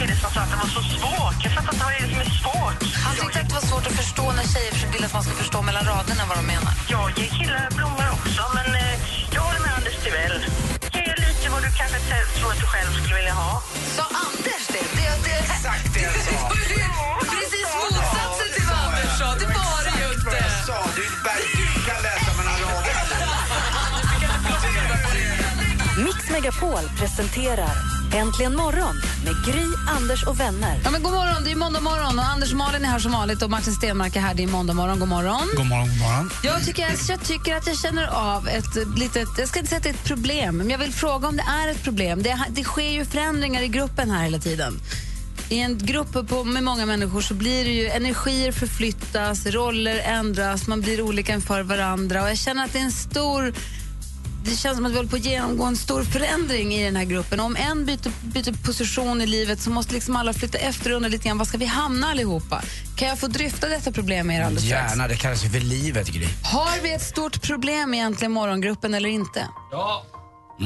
kille som sa att det var så svårt. Jag fattar inte vad det är som är svårt. Han tyckte att det var svårt att förstå när tjejer vill att man ska förstå mellan raderna vad de menar. Jag ger killar blommor också, men eh, jag håller med Anders Timell. Ge lite vad du kanske tror att du själv skulle vilja ha. Sa Anders det? det, det Exakt det jag sa. Precis motsatsen till vad Anders sa. Det var det ju inte. sa. Du kan läsa mellan raderna. Mix Megapol presenterar Äntligen morgon med Gry, Anders och vänner. Ja, men god morgon, det är måndag morgon och Anders Malin är här som vanligt och Martin Stenmark är här. Det är måndag morgon. God morgon. God morgon, god morgon. Jag tycker, jag tycker att jag känner av ett litet, jag ska inte säga att det är ett problem, men jag vill fråga om det är ett problem. Det, det sker ju förändringar i gruppen här hela tiden. I en grupp på, med många människor så blir det ju energier förflyttas, roller ändras, man blir olika inför varandra och jag känner att det är en stor det känns som att vi håller på att genomgå en stor förändring i den här gruppen. Om en byter, byter position i livet så måste liksom alla flytta efter och undra lite grann, var ska vi hamna allihopa? Kan jag få dryfta detta problem med er alldeles strax? Gärna, det kallas ju för livet, Gry. Har vi ett stort problem egentligen morgongruppen eller inte? Ja.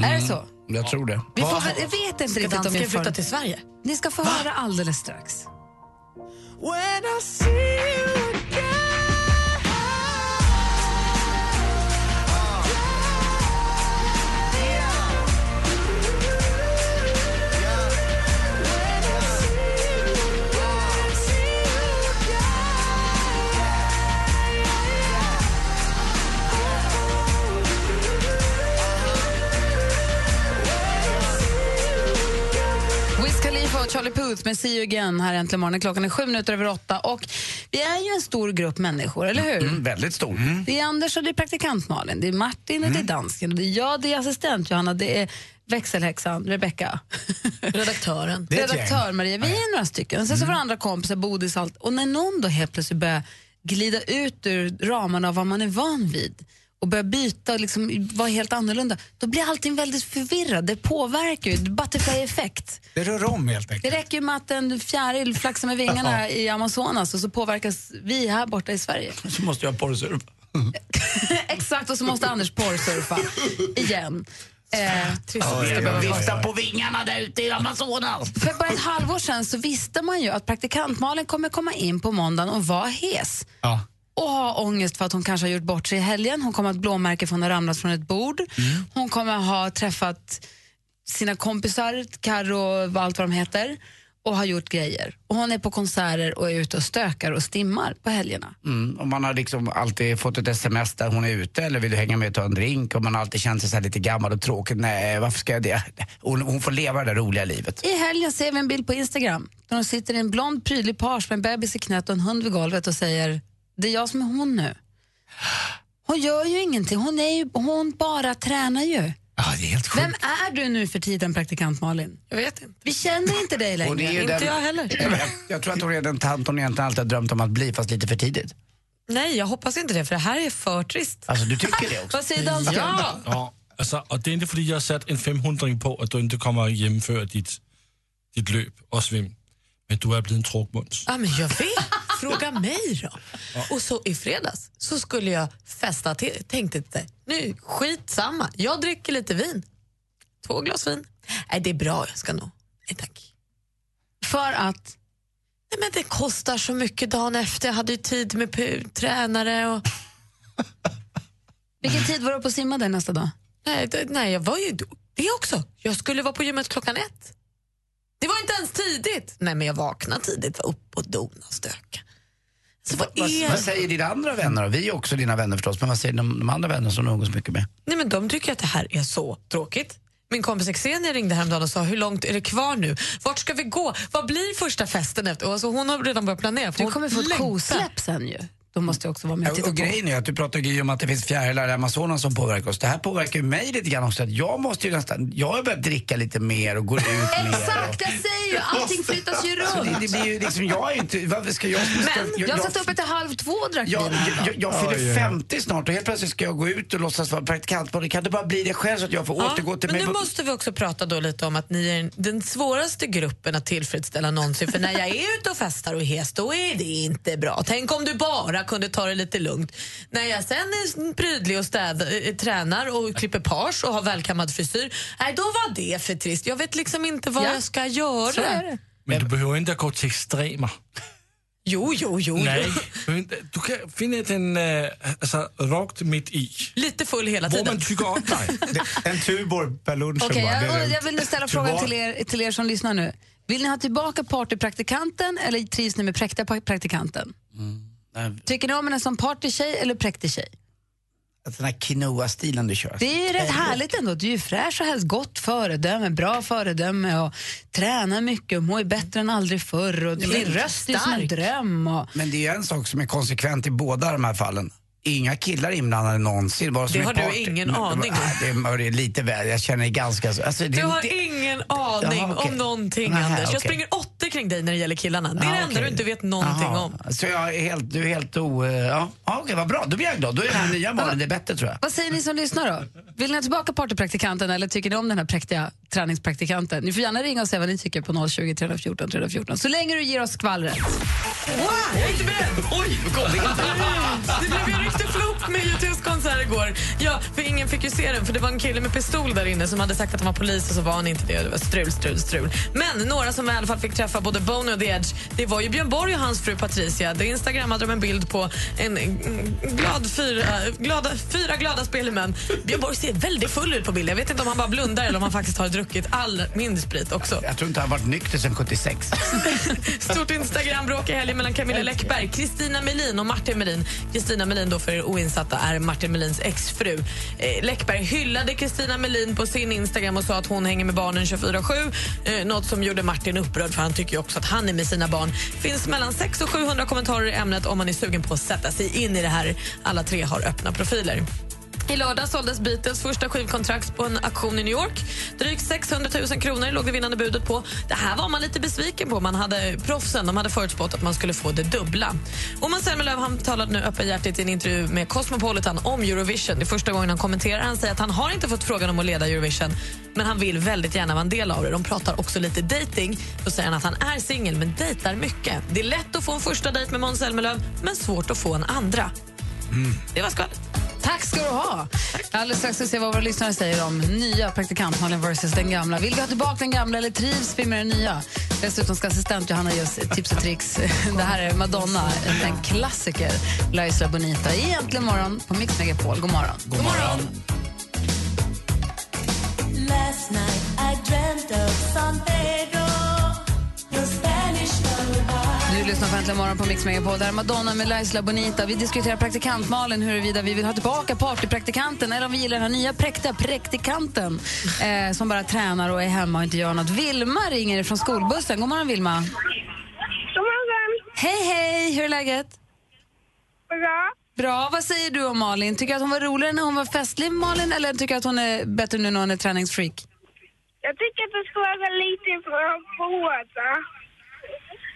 Är det så? Jag tror det. Vi får, jag vet inte riktigt om vi får... till Sverige? Ni ska få höra alldeles strax. Wiz Khalifa och Charlie Puth med See you again här äntligen morgon. Klockan är sju minuter över åtta och vi är ju en stor grupp människor, eller hur? Mm, väldigt stor. Det är Anders och det är praktikant Malin, det är Martin och det är dansken och det är jag, det är assistent Johanna, det är växelhäxan Rebecca. Redaktören. Redaktör Maria, vi är några stycken. Och sen så får andra kompisar, Bodis och allt. Och när någon då helt plötsligt börjar glida ut ur ramarna av vad man är van vid och börjar byta och liksom vara helt annorlunda, då blir allting väldigt förvirrat. Det påverkar ju, butterfly-effekt. Det rör om helt Det enkelt. räcker ju med att en fjäril flaxar med vingarna i Amazonas och så påverkas vi här borta i Sverige. Så måste jag porrsurfa. Exakt, och så måste Anders porrsurfa igen. Eh, Vifta på vingarna där ute i Amazonas. För bara ett halvår sedan så visste man ju att praktikant-Malin kommer komma in på måndagen och vara hes. Ja. Och ha ångest för att hon kanske har gjort bort sig i helgen. Hon kommer att ha ett blåmärke för att hon har ramlat från ett bord. Hon kommer att ha träffat sina kompisar, Karo och allt vad de heter, och har gjort grejer. Och hon är på konserter och är ute och stökar och stimmar på helgerna. Mm, och man har liksom alltid fått ett sms där hon är ute eller vill du hänga med och ta en drink och man har alltid känt sig så lite gammal och tråkig. Nej, varför ska jag det? Hon, hon får leva det där roliga livet. I helgen ser vi en bild på Instagram där hon sitter i en blond prydlig page med en bebis i knät och en hund vid golvet och säger det är jag som är hon nu. Hon gör ju ingenting, hon, är ju, hon bara tränar ju. ja, det är helt sjukt. Vem är du nu för tiden, praktikant Malin? Jag vet inte. Vi känner inte dig längre. Inte den- jag heller. Jag, jag tror att hon är den tant hon egentligen alltid har drömt om att bli fast lite för tidigt. Nej, jag hoppas inte det, för det här är för trist. Alltså du tycker det också? Vad säger dansken? Ja! Ja, alltså, och det är inte för att jag har satt en 500 på att du inte kommer att genomföra ditt, ditt löp och svim. Men du är blivit en tråkmåns. Ja, men jag vet. Fråga mig då. Och så i fredags så skulle jag festa till. Tänkte inte, nu skitsamma. Jag dricker lite vin. Två glas vin. Nej, det är bra. Jag ska nog. Nej, tack. För att... Nej, men det kostar så mycket dagen efter. Jag hade ju tid med tränare och... Vilken tid var du på att simma där nästa dag? Nej, det, nej, jag var ju det också. Jag skulle vara på gymmet klockan ett. Det var inte ens tidigt. Nej, men jag vaknade tidigt, var upp och dona och stöka. Så vad Vad, är vad säger dina andra vänner då? Vi är också dina vänner förstås, men vad säger de, de andra vännerna som du umgås mycket med? Nej, men de tycker att det här är så tråkigt. Min kompis Xenia ringde häromdagen och sa hur långt är det kvar nu? Vart ska vi gå? Vad blir första festen efter? Och alltså, hon har redan börjat planera. för Du kommer få ett kosläpp sen ju. Då måste jag också vara med och Ja, titta och på. grejen är att du pratar ju om att det finns fjärilar i Amazonas som påverkar oss. Det här påverkar ju mig lite grann också. Att jag måste ju nästan, jag har börjat dricka lite mer och går ut mer. Exakt, jag säger ju, allting flyttas ju Så det, runt. det blir ju liksom, jag är ju inte, varför ska jag... Men jag satt uppe till halv två och drack Jag, jag, jag, jag fyller oj. 50 snart och helt plötsligt ska jag gå ut och låtsas vara praktikant. på det. Kan det bara bli det själv så att jag får återgå till men mig? nu måste vi också prata då lite om att ni är den svåraste gruppen att tillfredsställa någonsin. För när jag är ute och festar och är hes, då är det inte bra. Tänk om du bara kunde ta det lite lugnt. När jag sen är prydlig och städ, äh, tränar och klipper page och har välkammad frisyr, nej då var det för trist. Jag vet liksom inte vad Ja, jag ska göra. Så är det. Men du behöver inte gå till extremer. Jo, jo, jo. Nej, jo. du kan finna den äh, alltså, rakt mitt i. Lite full hela Var tiden. man tycker om dig. En Tuborg per. Det är jag, jag vill nu ställa Du frågan till er, till er som lyssnar nu. Vill ni ha tillbaka partypraktikanten eller trivs ni med präktiga praktikanten? Nej, Tycker ni om henne som partytjej eller präktig tjej? Den här quinoa-stilen du kör. Det är ju rätt härligt ändå. Du är ju fräsch och helst gott föredöme, bra föredöme och tränar mycket och mår bättre än aldrig förr och din röst är ju som en dröm. Och... Men det är ju en sak som är konsekvent i båda de här fallen. Inga killar inblandade någonsin. Bara som Det har du ingen aning om. Nej, det är- det är lite väl. Jag känner ganska... Alltså, Du har det, ingen aning Jaha, okej. om någonting, Nähä, Anders. Jag springer åtta kring dig när det gäller killarna. Det är Ja, det enda okej. du inte vet någonting om. Så jag är helt, du är helt o... Ja, okej, vad bra. Då blir jag glad. Då är den här nya är bättre tror jag. Vad säger ni som lyssnar då? Vill ni ha tillbaka partypraktikanten eller tycker ni om den här präktiga träningspraktikanten? Ni får gärna ringa och säga vad ni tycker på 020 314 314. Så länge du ger oss skvallret. Jag är inte beredd! Oj, kom det Det blev en riktig flopp med Youtubes konsert igår. Ja, för ingen fick ju se den för det var en kille med pistol där inne som hade sagt att han var polis och så var han inte det. Det var strul, strul, strul. Men några som i alla fall fick träffa både Bono och The Edge, det var ju Björn Borg och hans fru Patricia. Det instagrammade de en bild på en glad fyra, glada, fyra glada spelmän. Björn Borg ser väldigt full ut på bilden. Jag vet inte om han bara blundar eller om han faktiskt har druckit all min sprit också. Jag tror inte han har varit nykter sedan 76. Stort Instagram-bråk i helgen mellan Camilla Läckberg, Kristina Melin och Martin Melin. Kristina Melin då för er oinsatta är Martin Melins exfru. Eh, Läckberg hyllade Kristina Melin på sin Instagram och sa att hon hänger med barnen 24-7. Eh, något som gjorde Martin upprörd för han tycker också att han är med sina barn. finns mellan 600 och 700 kommentarer i ämnet om man är sugen på att sätta sig in i det här. Alla tre har öppna profiler. I lördag såldes Beatles första skivkontrakt på en auktion i New York. Drygt 600 000 kronor låg det vinnande budet på. Det här var man lite besviken på. Man hade Proffsen de hade förutspått att man skulle få det dubbla. Måns Zelmerlöw han talade nu öppenhjärtigt i en intervju med Cosmopolitan om Eurovision. Det är första gången han kommenterar. Han säger att han har inte fått frågan om att leda Eurovision men han vill väldigt gärna vara en del av det. De pratar också lite dating. Då säger han att han är singel men dejtar mycket. Det är lätt att få en första dejt med Måns Zelmerlöw men svårt att få en andra. Det var skvallret. Tack ska du ha. Alldeles strax ska vi se vad våra lyssnare säger om nya praktikant Malin versus den gamla. Vill vi ha tillbaka den gamla eller trivs vi med den nya? Dessutom ska assistent Johanna ge oss tips och tricks. Det här är Madonna, en klassiker. Laisla Bonita i Äntligen morgon på Mix Megapol. God morgon. God morgon. Last night I dreamt of San Pedro. Du lyssnar på Äntligen morgon på Mix Megapol. Där är Madonna med Laisla Bonita. Vi diskuterar praktikant Malin huruvida vi vill ha tillbaka partypraktikanten eller om vi gillar den här nya präktiga praktikanten eh, som bara tränar och är hemma och inte gör något. Vilma ringer från skolbussen. God morgon Vilma. God morgon. Hej hej, hur är läget? Bra. Bra. Vad säger du om Malin? Tycker du att hon var roligare när hon var festlig Malin eller tycker du att hon är bättre nu när hon är träningsfreak? Jag tycker att det ska vara lite på båda.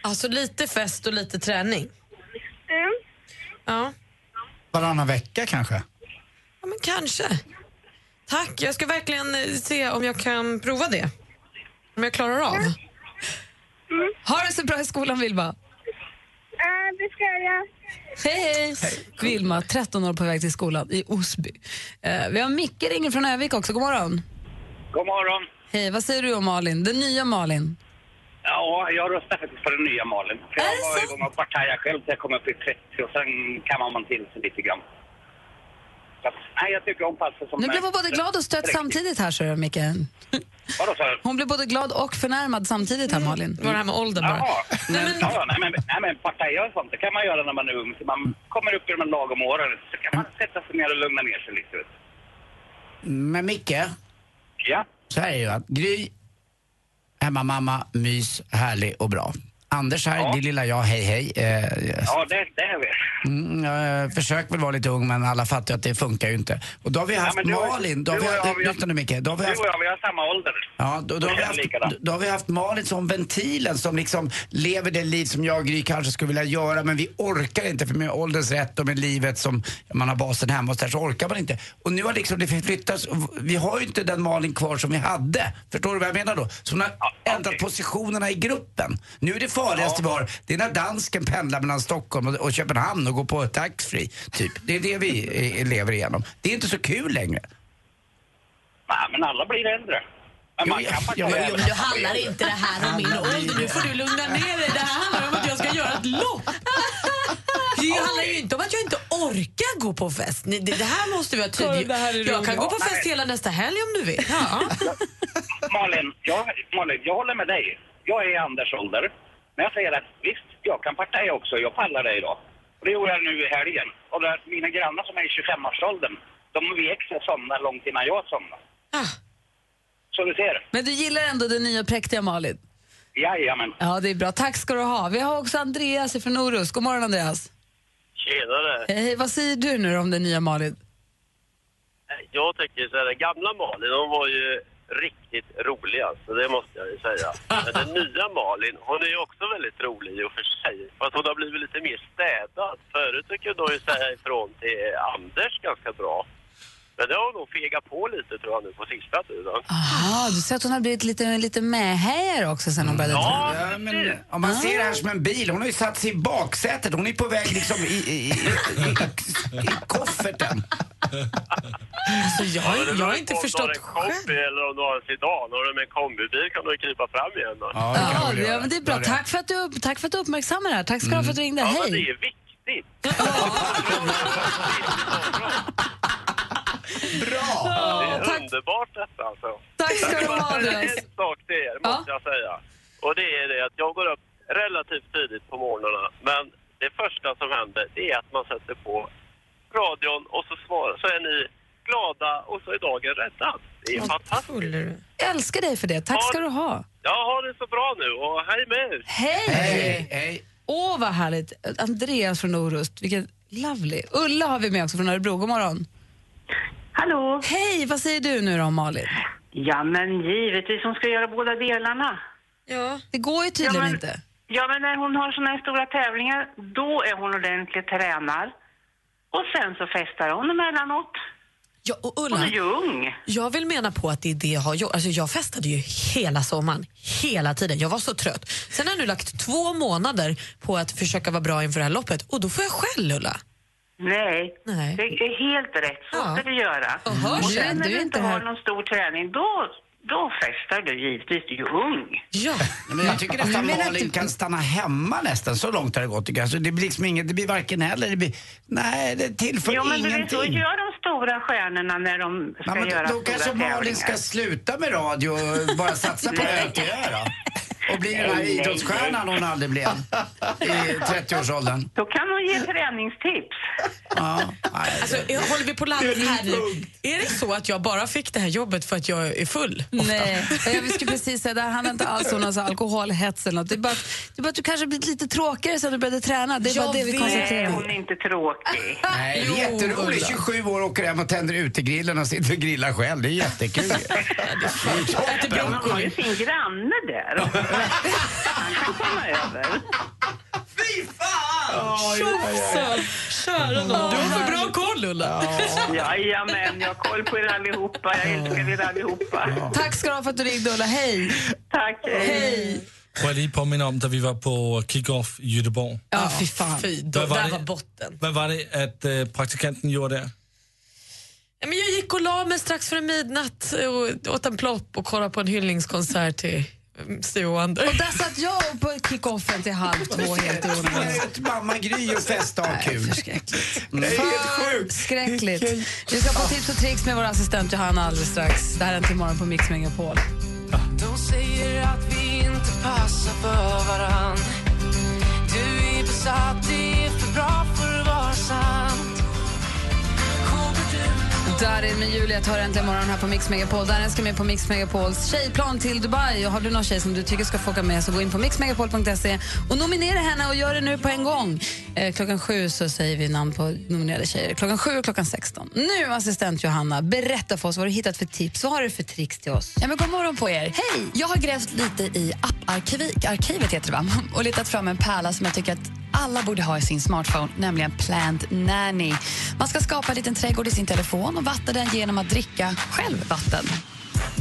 Alltså lite fest och lite träning. Mm. Ja, Varannan vecka kanske? ja men kanske. Tack, jag ska verkligen eh, se om jag kan prova det. Om jag klarar av. Ha det så bra i skolan Vilma. Ja, det ska jag. Hej, hej. Vilma, 13 år på väg till skolan i Osby. Eh, vi har Micke ringer från Övik också. God morgon. God morgon. Hej, vad säger du om Malin? Den nya Malin. Ja, jag röstar faktiskt på den nya Malin. För jag var igång och partajade själv till jag kom upp i 30 och sen kammar man till sig lite grann. Så, nej, jag tycker om Palse som... Nu blev hon både glad och stött samtidigt här, ser du, Micke. Vadå, sa du? Hon blev både glad och förnärmad samtidigt här, Malin. Det var det här med åldern bara. Jaha. Ja, nej, men, nej, men partaja och sånt, det kan man göra när man är ung. Så man kommer upp i de här lagom åren så kan man sätta sig ner och lugna ner sig lite. vet. Men Micke, Ja. så här är ju att Gry, hemmamamma, mys, härlig och bra. Anders här, det lilla jag, hej hej. Eh, Ja, det, det är vi. Mm, jag försöker väl vara lite ung men alla fattar ju att det funkar ju inte. Och då har vi haft och- Malin, då har vi, har- lyssna nu Micke, då har vi Du haft och jag, vi har samma ålder. Ja, då, då, har vi haft, då har vi haft Malin som ventilen som liksom lever det liv som jag och Gry kanske skulle vilja göra men vi orkar inte för med ålderns rätt och med livet som man har basen hemma och så, där, så orkar man inte. Och nu har liksom det flyttats, och vi har ju inte den Malin kvar som vi hade. Förstår du vad jag menar då? Så hon har ändrat positionerna i gruppen. Nu är det farligaste vi har, det är när dansken pendlar mellan Stockholm och, och Köpenhamn och går på taxfree typ. Det är det vi eh, lever igenom. Det är inte så kul längre. Nej, men alla blir äldre. Men man kan faktiskt Jo, vara jo, men äldre. nu handlar inte det här om min ålder. Nu får du lugna ner dig. Det här handlar om att jag ska göra ett lopp. Det handlar ju inte om att jag inte orkar gå på fest. Det, det här måste vi ha tydligt. Jag kan gå på fest hela nästa helg om du vill. Ja. Malin, jag, Malin, jag håller med dig. Jag är i Anders ålder. Men jag säger att visst, jag kan partaja också. Jag pallar det idag. Och det gjorde jag nu i helgen. Och där, mina grannar som är i 25-årsåldern, de vek sig och somnade långt innan jag somnade. Så du ser. Men du gillar ändå den nya präktiga Malin? Jajamän. Ja, det är bra. Tack ska du ha. Vi har också Andreas från Orust. God morgon, Andreas. Tjenare! Hej, vad säger du nu om den nya Malin? Jag tycker så här, den gamla Malin, hon var ju riktigt rolig alltså, det måste jag ju säga. Men den nya Malin, hon är ju också väldigt rolig i och för sig. Fast hon har blivit lite mer städad. Förut så kunde hon ju säga ifrån till Anders ganska bra. Men det har hon nog fegat på lite tror jag nu på sista tiden. Aha, du ser att hon har blivit lite, lite mähäjare också sen hon började Ja, träna. Ja, men, om man ser det här som en bil, hon har ju satt sig i baksätet. Hon är på väg liksom i, i, i, i, i kofferten. Alltså, jag, Ja, men det jag beror har inte på om du har förstått en kombi eller om du har en sedan. Har du med en kombibil kan du ju krypa fram igen då. Ja, det, ja, men det är bra. Tack för, att du, tack för att du uppmärksammar det här. Tack ska du ha för att du ringde. Ja, men det Hej! är viktigt. Bra! Det är underbart detta alltså. Tack ska du ha, Andreas. En sak till er måste jag säga. Och det är det att jag går upp relativt tidigt på morgnarna. Men det första som händer det är att man sätter på radion och så, svarar, så är ni glada och så är dagen räddad. Det är fantastiskt. Jag älskar dig för det. Tack ska du ha. Ja, ha det så bra nu och hej med er! Hej! Hej, hej. Åh, vad härligt. Andreas från Orust. Vilket lovely. Ulla har vi med också från Örebro. God morgon. Hallå! Hej, vad säger du nu då Malin? Ja, men givetvis hon ska göra båda delarna. Ja. Det går ju tydligen Ja, men- inte. Ja, men när hon har såna här stora tävlingar, då är hon ordentligt tränad. Och sen så festar hon emellanåt. Ja, och Hon Ulla, är ju ung. jag vill mena på att det är det jag har gjort. Alltså, jag festade ju hela sommaren, hela tiden. Jag var så trött. Sen har jag nu lagt två månader på att försöka vara bra inför det här loppet och då får jag skäll, Ulla. Nej, Nej. det är helt rätt. Så Ja. ska du göra. Och hörs sen när Du du inte inte har någon stor träning, då, då festar du givetvis. Du är ju ung. Ja. Men jag tycker nästan Malin inte- kan stanna hemma nästan. Så långt har det gått tycker jag. Alltså, det blir liksom inget, det blir varken heller. Det blir, nej, det tillför Jo, men du vet, så ingenting. gör de stora stjärnorna när de ska Ja, men göra då, då stora kanske tävlingar. Malin ska sluta med radio och bara satsa på. ÖTÖ då. Och bli den här idrottsstjärnan hon aldrig blev i 30-årsåldern. Då kan hon ge träningstips. Ja, nej, Alltså, jag- håller vi på land här nu? Är det så att jag bara fick det här jobbet för att jag är full? Nej, jag skulle precis säga det här handlar inte alls om någon så alkoholhets eller något. Det är bara, att- det är bara att du kanske blivit lite tråkigare sen du började träna. Det är bara Jag det vi vet. konstaterar. Nej, hon är inte tråkig. Nej, Jo. Ulla. 27 år åker hem och tänder utegrillen och sitter och grillar själv. Det är jättekul. Det är Äter toppen. Hon har ju sin granne där. Han kan komma över. Fy fan! Tjosan! Kära nån. Du har för bra koll, Ulla. Jajamän, jag har koll på er allihopa. Jag älskar er allihopa. Tack ska du ha för att du ringde, Ulla. Hej! Tack. Hej! Får jag lige påminna om, da vi var på kick-off i Göteborg. Ja, fy fan. Fy, då, var där det? var botten. Vad var det att eh, praktikanten gjorde där? Ja, men jag gick och la mig strax före midnatt och åt en plopp och kollade på en hyllningskonsert till mm, Stevie Wonder. Och där satt jag på kick-offen till halv två helt i onödan. Mamma Gry och festa och kul. Förskräckligt. Det är helt sjukt. Vi ska få tips och tricks med vår assistent Johanna alldeles strax. Det här är en till morgon på Mix Megapol. De säger att vi inte passar för varann Du är besatt, Darin med Juliet hör äntligen morgon här på Mix Megapol. Darin ska med på Mix Megapols tjejplan till Dubai. Och har du någon tjej som du tycker ska få åka med så gå in på mixmegapol.se och nominera henne och gör det nu på en gång. Eh, klockan sju så säger vi namn på nominerade tjejer. Klockan sju och klockan 16. Nu assistent Johanna, berätta för oss vad du hittat för tips. Vad har du för tricks till oss? Ja, men god morgon på er. Hej! Jag har grävt lite i apparkivet, arkivet heter det va? och letat fram en pärla som jag tycker att alla borde ha i sin smartphone, nämligen Plant Nanny. Man ska skapa en liten trädgård i sin telefon och vattna den genom att dricka själv vatten.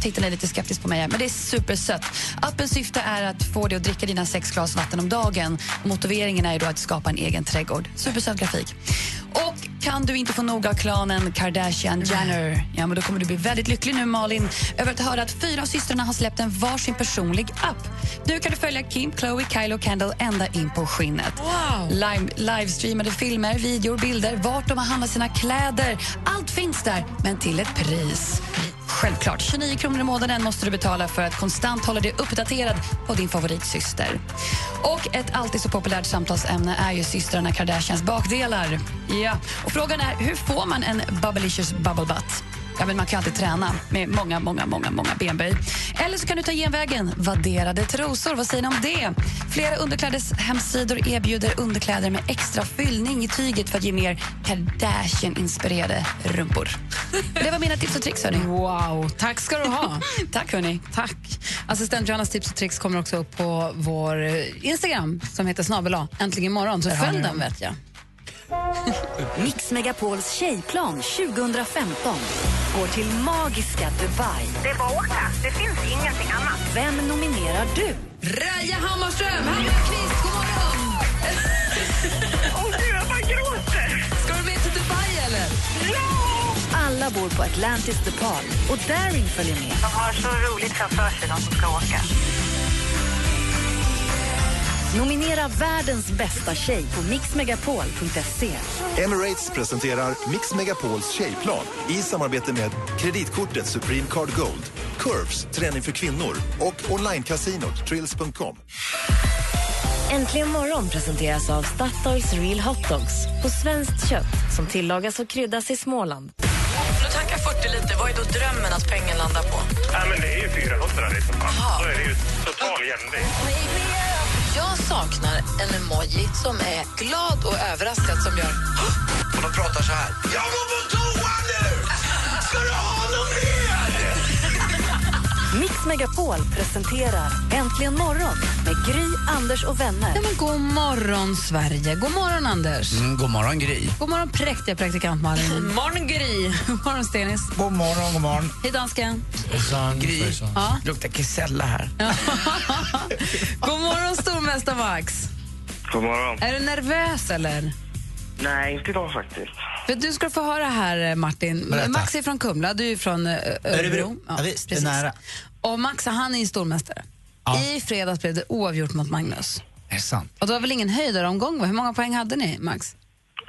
Tittar ni lite skeptiskt på mig, här, men det är supersött. Appens syfte är att få dig att dricka dina sex glas vatten om dagen. Motiveringen är ju då att skapa en egen trädgård. Supersöt grafik. Och kan du inte få nog av klanen Kardashian-Jenner, ja, men då kommer du bli väldigt lycklig nu, Malin, över att höra att fyra av systrarna har släppt en varsin personlig app. Nu kan du följa Kim, Chloe, Kylie och Kendall ända in på skinnet. Wow. Live, livestreamade filmer, videor, bilder, vart de har handlat sina kläder. Allt finns där, men till ett pris. Självklart. 29 kronor i månaden måste du betala för att konstant hålla dig uppdaterad på din favoritsyster. Och ett alltid så populärt samtalsämne är ju systrarna Kardashians bakdelar. Ja. Och frågan är, hur får man en Bubblicious bubble butt? Ja, men man kan alltid träna med många, många, många, många benböj. Eller så kan du ta genvägen. Vadderade trosor, vad säger ni om det? Flera underklädeshemsidor erbjuder underkläder med extra fyllning i tyget för att ge mer Kardashian-inspirerade rumpor. Det var mina tips och tricks. Hörni. Wow, tack ska du ha. Tack hörni. Tack. Assistent Johannas tips och tricks kommer också upp på vår eh, Instagram som heter snabel äntligen morgon. Så följ den vet jag. Mix Megapols tjejplan 2015 går till magiska Dubai. Det är bara åka. Det finns ingenting annat. Vem nominerar du? Raja Hammarström, är Kvist, god morgon! Åh gud, jag bara gråter. Ska du med till Dubai eller? Alla bor på Atlantis DePaul och Daring följer med. De har så roligt framför sig, de som ska åka. Nominera världens bästa tjej på mixmegapol.se. Emirates presenterar Mix Megapols tjejplan i samarbete med kreditkortet Supreme Card Gold, Curves, träning för kvinnor och onlinekasinot Trills.com. Äntligen morgon presenteras av Statoils Real Hot Dogs på svenskt kött som tillagas och kryddas i Småland. Nu tankar 40 liter. Vad är då drömmen att pengen landar på? Ja, men det är ju 400 liksom. Då är det ju total jämvikt. Jag saknar en emoji som är glad och överraskad som gör... Och de pratar så här. Jag går på toa nu! Ska du ha Megapol presenterar Äntligen morgon med Gry, Anders och vänner. Ja, men god morgon, Sverige. God morgon, Anders. Mm, god morgon, Gry. God morgon, präktiga praktikant Malin. morgon, Gry. God morgon, Stenis. God morgon, god morgon. Hej, dansken. Gry. Ja. Luktar kisella här. God morgon, stormästare Max. God morgon. Är du nervös, eller? Nej, inte idag faktiskt. För du ska få höra här, Martin. Berätta. Max är från Kumla, du är från eh, Örebro. Örebro. Ja, visst, det är nära. Och Max, han är ju stormästare. Ja. I fredags blev det oavgjort mot Magnus. Är det sant? Och det var väl ingen höjdaromgång? va? Hur många poäng hade ni, Max?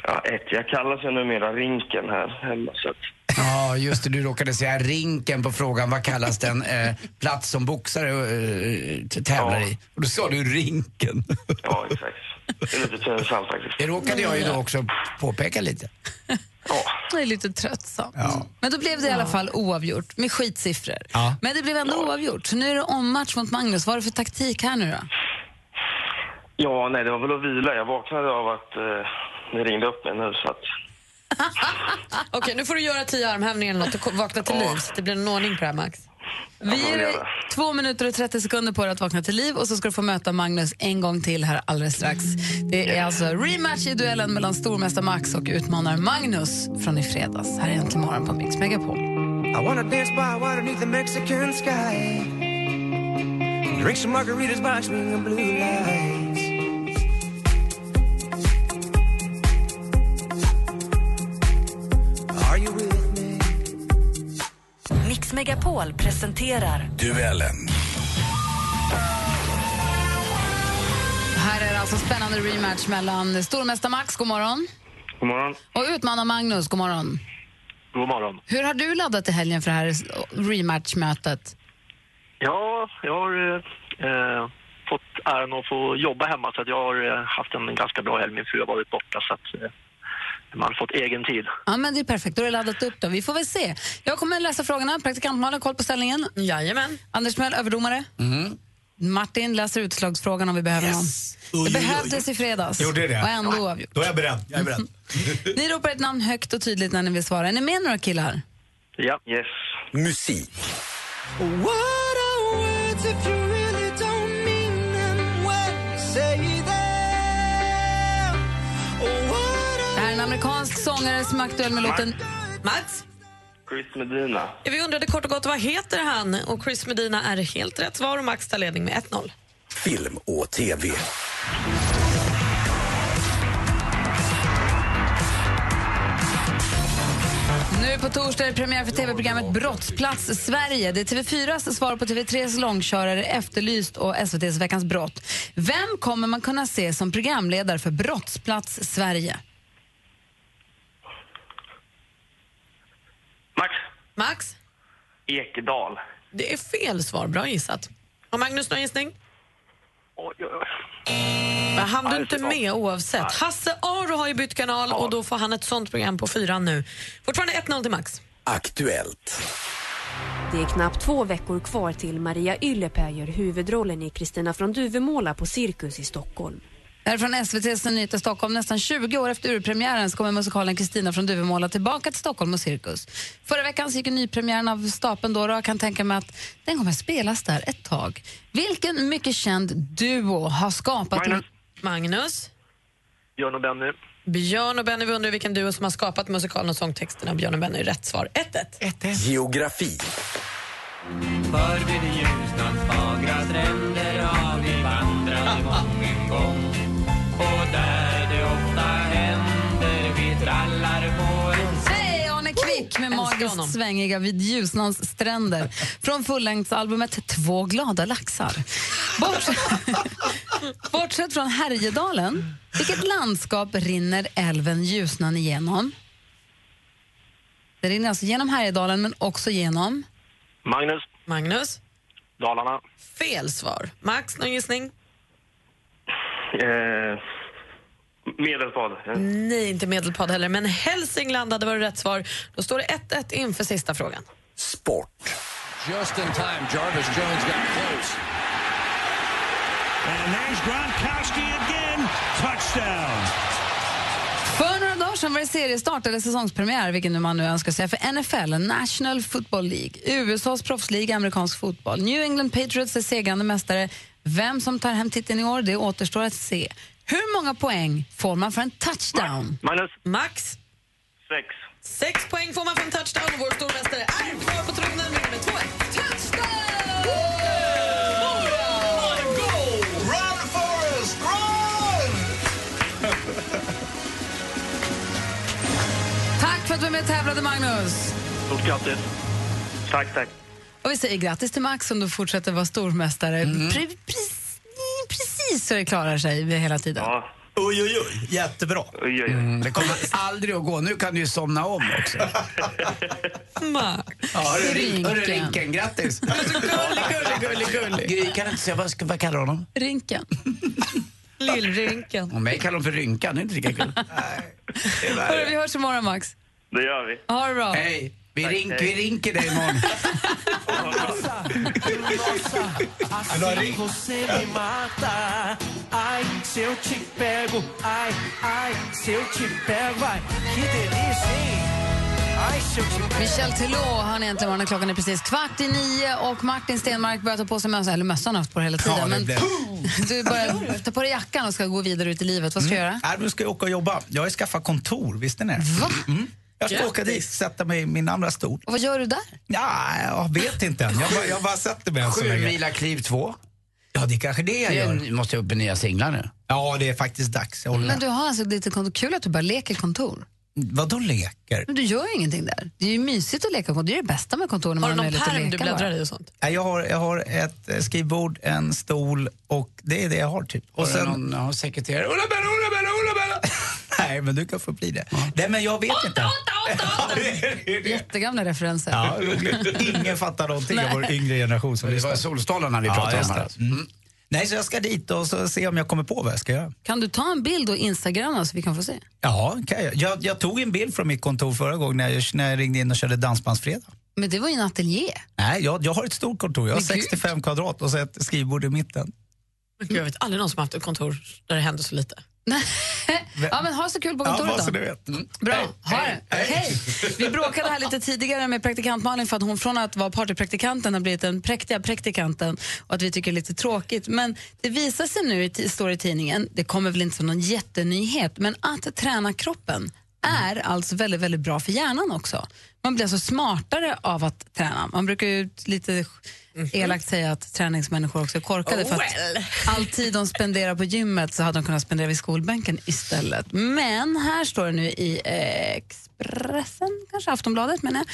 Ja, ett. Jag kallas ju numera Rinken här hemma, så att... Ja, just det. Du råkade säga rinken på frågan vad kallas den eh, plats som boxare eh, tävlar i. Och då sa du rinken. Ja, exakt. Det är lite pinsamt faktiskt. Det råkade jag ju då också påpeka lite. Det är lite tröttsamt. Men då blev det i alla fall oavgjort med skitsiffror. Ja. Men det blev ändå oavgjort. Så nu är det ommatch mot Magnus. Vad är det för taktik här nu då? Ja, nej, det var väl att vila. Jag vaknade av att eh, ni ringde upp mig nu, så att... Okej, nu får du göra tio armhävningar eller något och vakna till liv så att det blir någon ordning på det här, Max. Vi ger dig två minuter och 30 sekunder på dig att vakna till liv och så ska du få möta Magnus en gång till här alldeles strax. Det är alltså rematch i duellen mellan stormästare Max och utmanare Magnus från i fredags. Här är Äntligen morgon på Mix Megapol. I wanna dance by water beneath the Mexican sky. Drink some margaritas by swinging blue lights. Megapol presenterar Duellen. Här är det alltså spännande rematch mellan stormästare Max, god morgon, God morgon. och utmanare Magnus, god morgon. God morgon. Hur har du laddat i helgen för det här rematchmötet? Ja, jag har eh, fått äran att få jobba hemma så att jag har eh, haft en ganska bra helg. Min fru har varit borta så att eh, man har fått egen tid. Ja, men det är perfekt. Då är det laddat upp. Då. Vi får väl se. Jag kommer läsa frågorna. Praktikant Malin har koll på ställningen. Jajamän. Anders Mell, överdomare. Mm. Martin läser utslagsfrågan om vi behöver någon. Det behövdes i fredags. Gjorde det? Och ändå oavgjort. Då är jag beredd. Jag är beredd. Ni ropar ett namn högt och tydligt när ni vill svara. Är ni med några killar? Ja, yes. Musik. What amerikansk sångare som är aktuell med låten... Mats? Chris Medina. Ja, Vi undrade kort och gott vad heter han? Och Chris Medina är helt rätt svar och Max tar ledning med 1-0. Film och TV. Nu på torsdag är det premiär för tv-programmet Brottsplats Sverige. Det är TV4s svar på TV3s långkörare Efterlyst och SVTs Veckans brott. Vem kommer man kunna se som programledare för Brottsplats Sverige? Max? Ekedal. Det är fel svar. Bra gissat. Och Magnus, någon gissning? Oj, oj, oj. Men han du Nej, inte med oavsett. Hasse Aro har ju bytt kanal och då får han ett sånt program på fyran nu. Fortfarande 1-0 till Max. Aktuellt. Det är knappt två veckor kvar till Maria Yllepää gör huvudrollen i Kristina från Duvemåla på Cirkus i Stockholm. Det här är från SVTs Nyheter Stockholm. Nästan 20 år efter urpremiären så kommer musikalen Kristina från Duvemåla tillbaka till Stockholm och Cirkus. Förra veckan så gick nypremiären av stapeln då och jag kan tänka mig att den kommer spelas där ett tag. Vilken mycket känd duo har skapat... Magnus. Magnus? Björn och Benny. Björn och Benny, vi undrar vilken duo som har skapat musikalen och sångtexterna. Björn och Benny är rätt svar. 1-1. Geografi. För vid Ljusnans fagra stränder Magiskt svängiga vid Ljusnans stränder från fullängdsalbumet Två glada laxar. Bortsett, bortsett från Härjedalen, vilket landskap rinner älven Ljusnan igenom? Det rinner alltså genom Härjedalen, men också genom... Magnus. Magnus? Dalarna. Fel svar. Max, någon gissning? Eh, Medelpad. Nej, inte Medelpad heller, men Hälsingland hade varit rätt svar. Då står det 1-1 inför sista frågan. Just in time, Jarvis Jones got close. And there's Gronkowski again. Touchdown. För några dagar sedan var det seriestart eller säsongspremiär, vilken nu man nu önskar säga, för NFL, National Football League, USAs proffsliga amerikansk fotboll. New England Patriots är segrande mästare. Vem som tar hem titeln i år, det återstår att se. Hur många poäng får man för en touchdown? Magnus. Max? Sex. Sex poäng får man för en touchdown och vår stormästare är kvar på tronen med nummer 2-1. Tack för att du var med och tävlade, Magnus. Stort grattis. Tack, tack. Och vi säger grattis till Max som du fortsätter vara stormästare. Pre- precis, så det klarar sig hela tiden. Oj, oj, oj. Jättebra. Oj, oj, Mm, det kommer aldrig att gå. Nu kan du ju somna om också. Max. Ja, hörru, Rin- hörru, Rinken. Rinken, grattis. Gullig, gullig, gullig. Gry, kan inte säga vad, ska- vad kallar du honom? Rinken. Lillrynken. Och mig kallar de för Rynkan, det är inte lika kul. Hörru, vi hörs imorgon, Max. Det gör vi. Ha det bra. Hej, vi, Tack, rink, vi rinker dig imorgon. Ai, você me mata. Ai, se eu te pego. Ai, ai, se eu te pego. Ai, que delícia, hein? Michel Telå har ni äntligen morgonen. Klockan är precis kvart i nio och Martin Stenmark börjar ta på sig mössan. Eller mössan har haft på hela tiden. Ja, men blev- du börjar ta på dig jackan och ska gå vidare ut i livet. Vad ska du göra? Nej, nu ska jag åka och jobba. Jag har skaffat kontor, visste ni det? Va? Mm. Jag ska åka dit, sätta mig i min andra stol. Och vad gör du där? Ja, jag vet inte än. Jag bara, jag bara sätter mig än så Sju länge. mila kliv två. Ja, det är kanske det jag gör. är- måste upp med nya singlar nu. Ja, det är faktiskt dags. Jag håller Men med. du har alltså lite kontor. Kul att du bara leker kontor. Vadå leker? Men du gör ju ingenting där. Det är ju mysigt att leka kontor. Det är det bästa med kontor när Har man du har någon möjlighet att pärm leka du bläddrar bara. i och sånt? Nej, Jag har, jag har ett eh, skrivbord, en stol och det är det jag har typ. Och Och sen sen... någon ja, sekreterare. Ulla Bella, Ulla Bella, Ulla Bella! Nej, men du kan få bli det. Nej, men jag vet inte. Jättegamla referenser. Ja, roligt. Ingen fattar någonting av vår yngre generation som Det var lyssnar. solstolarna vi Ja, pratade om det. här. alltså. Mm. Nej, så jag ska dit och så se om jag kommer på vad jag ska göra. Kan du ta en bild och instagramma så vi kan få se? Ja, kan jag. Jag, jag tog en bild från mitt kontor förra gången när jag, när jag ringde in och körde Dansbandsfredag. Men det var ju en ateljé. Nej, jag, jag har ett stort kontor. Jag har Men gud. 65 kvadrat och så ett skrivbord i mitten. Gud, Jag vet aldrig någon som har haft ett kontor där det händer så lite. Ja, men ha så kul på Ja, kontoret bara så då. Mm. Bra, ha det. Hej. Vi bråkade här lite tidigare med praktikant Malin för att hon från att vara partypraktikanten har blivit den präktiga praktikanten och att vi tycker det är lite tråkigt. Men det visar sig nu, står i tidningen, det kommer väl inte som någon jättenyhet, men att träna kroppen är alltså väldigt, väldigt bra för hjärnan också. Man blir alltså smartare av att träna. Man brukar ju lite elakt säga att träningsmänniskor också är korkade för att Well. all tid de spenderar på gymmet så hade de kunnat spendera vid skolbänken istället. Men här står det nu i eh, Expressen, kanske Aftonbladet menar jag.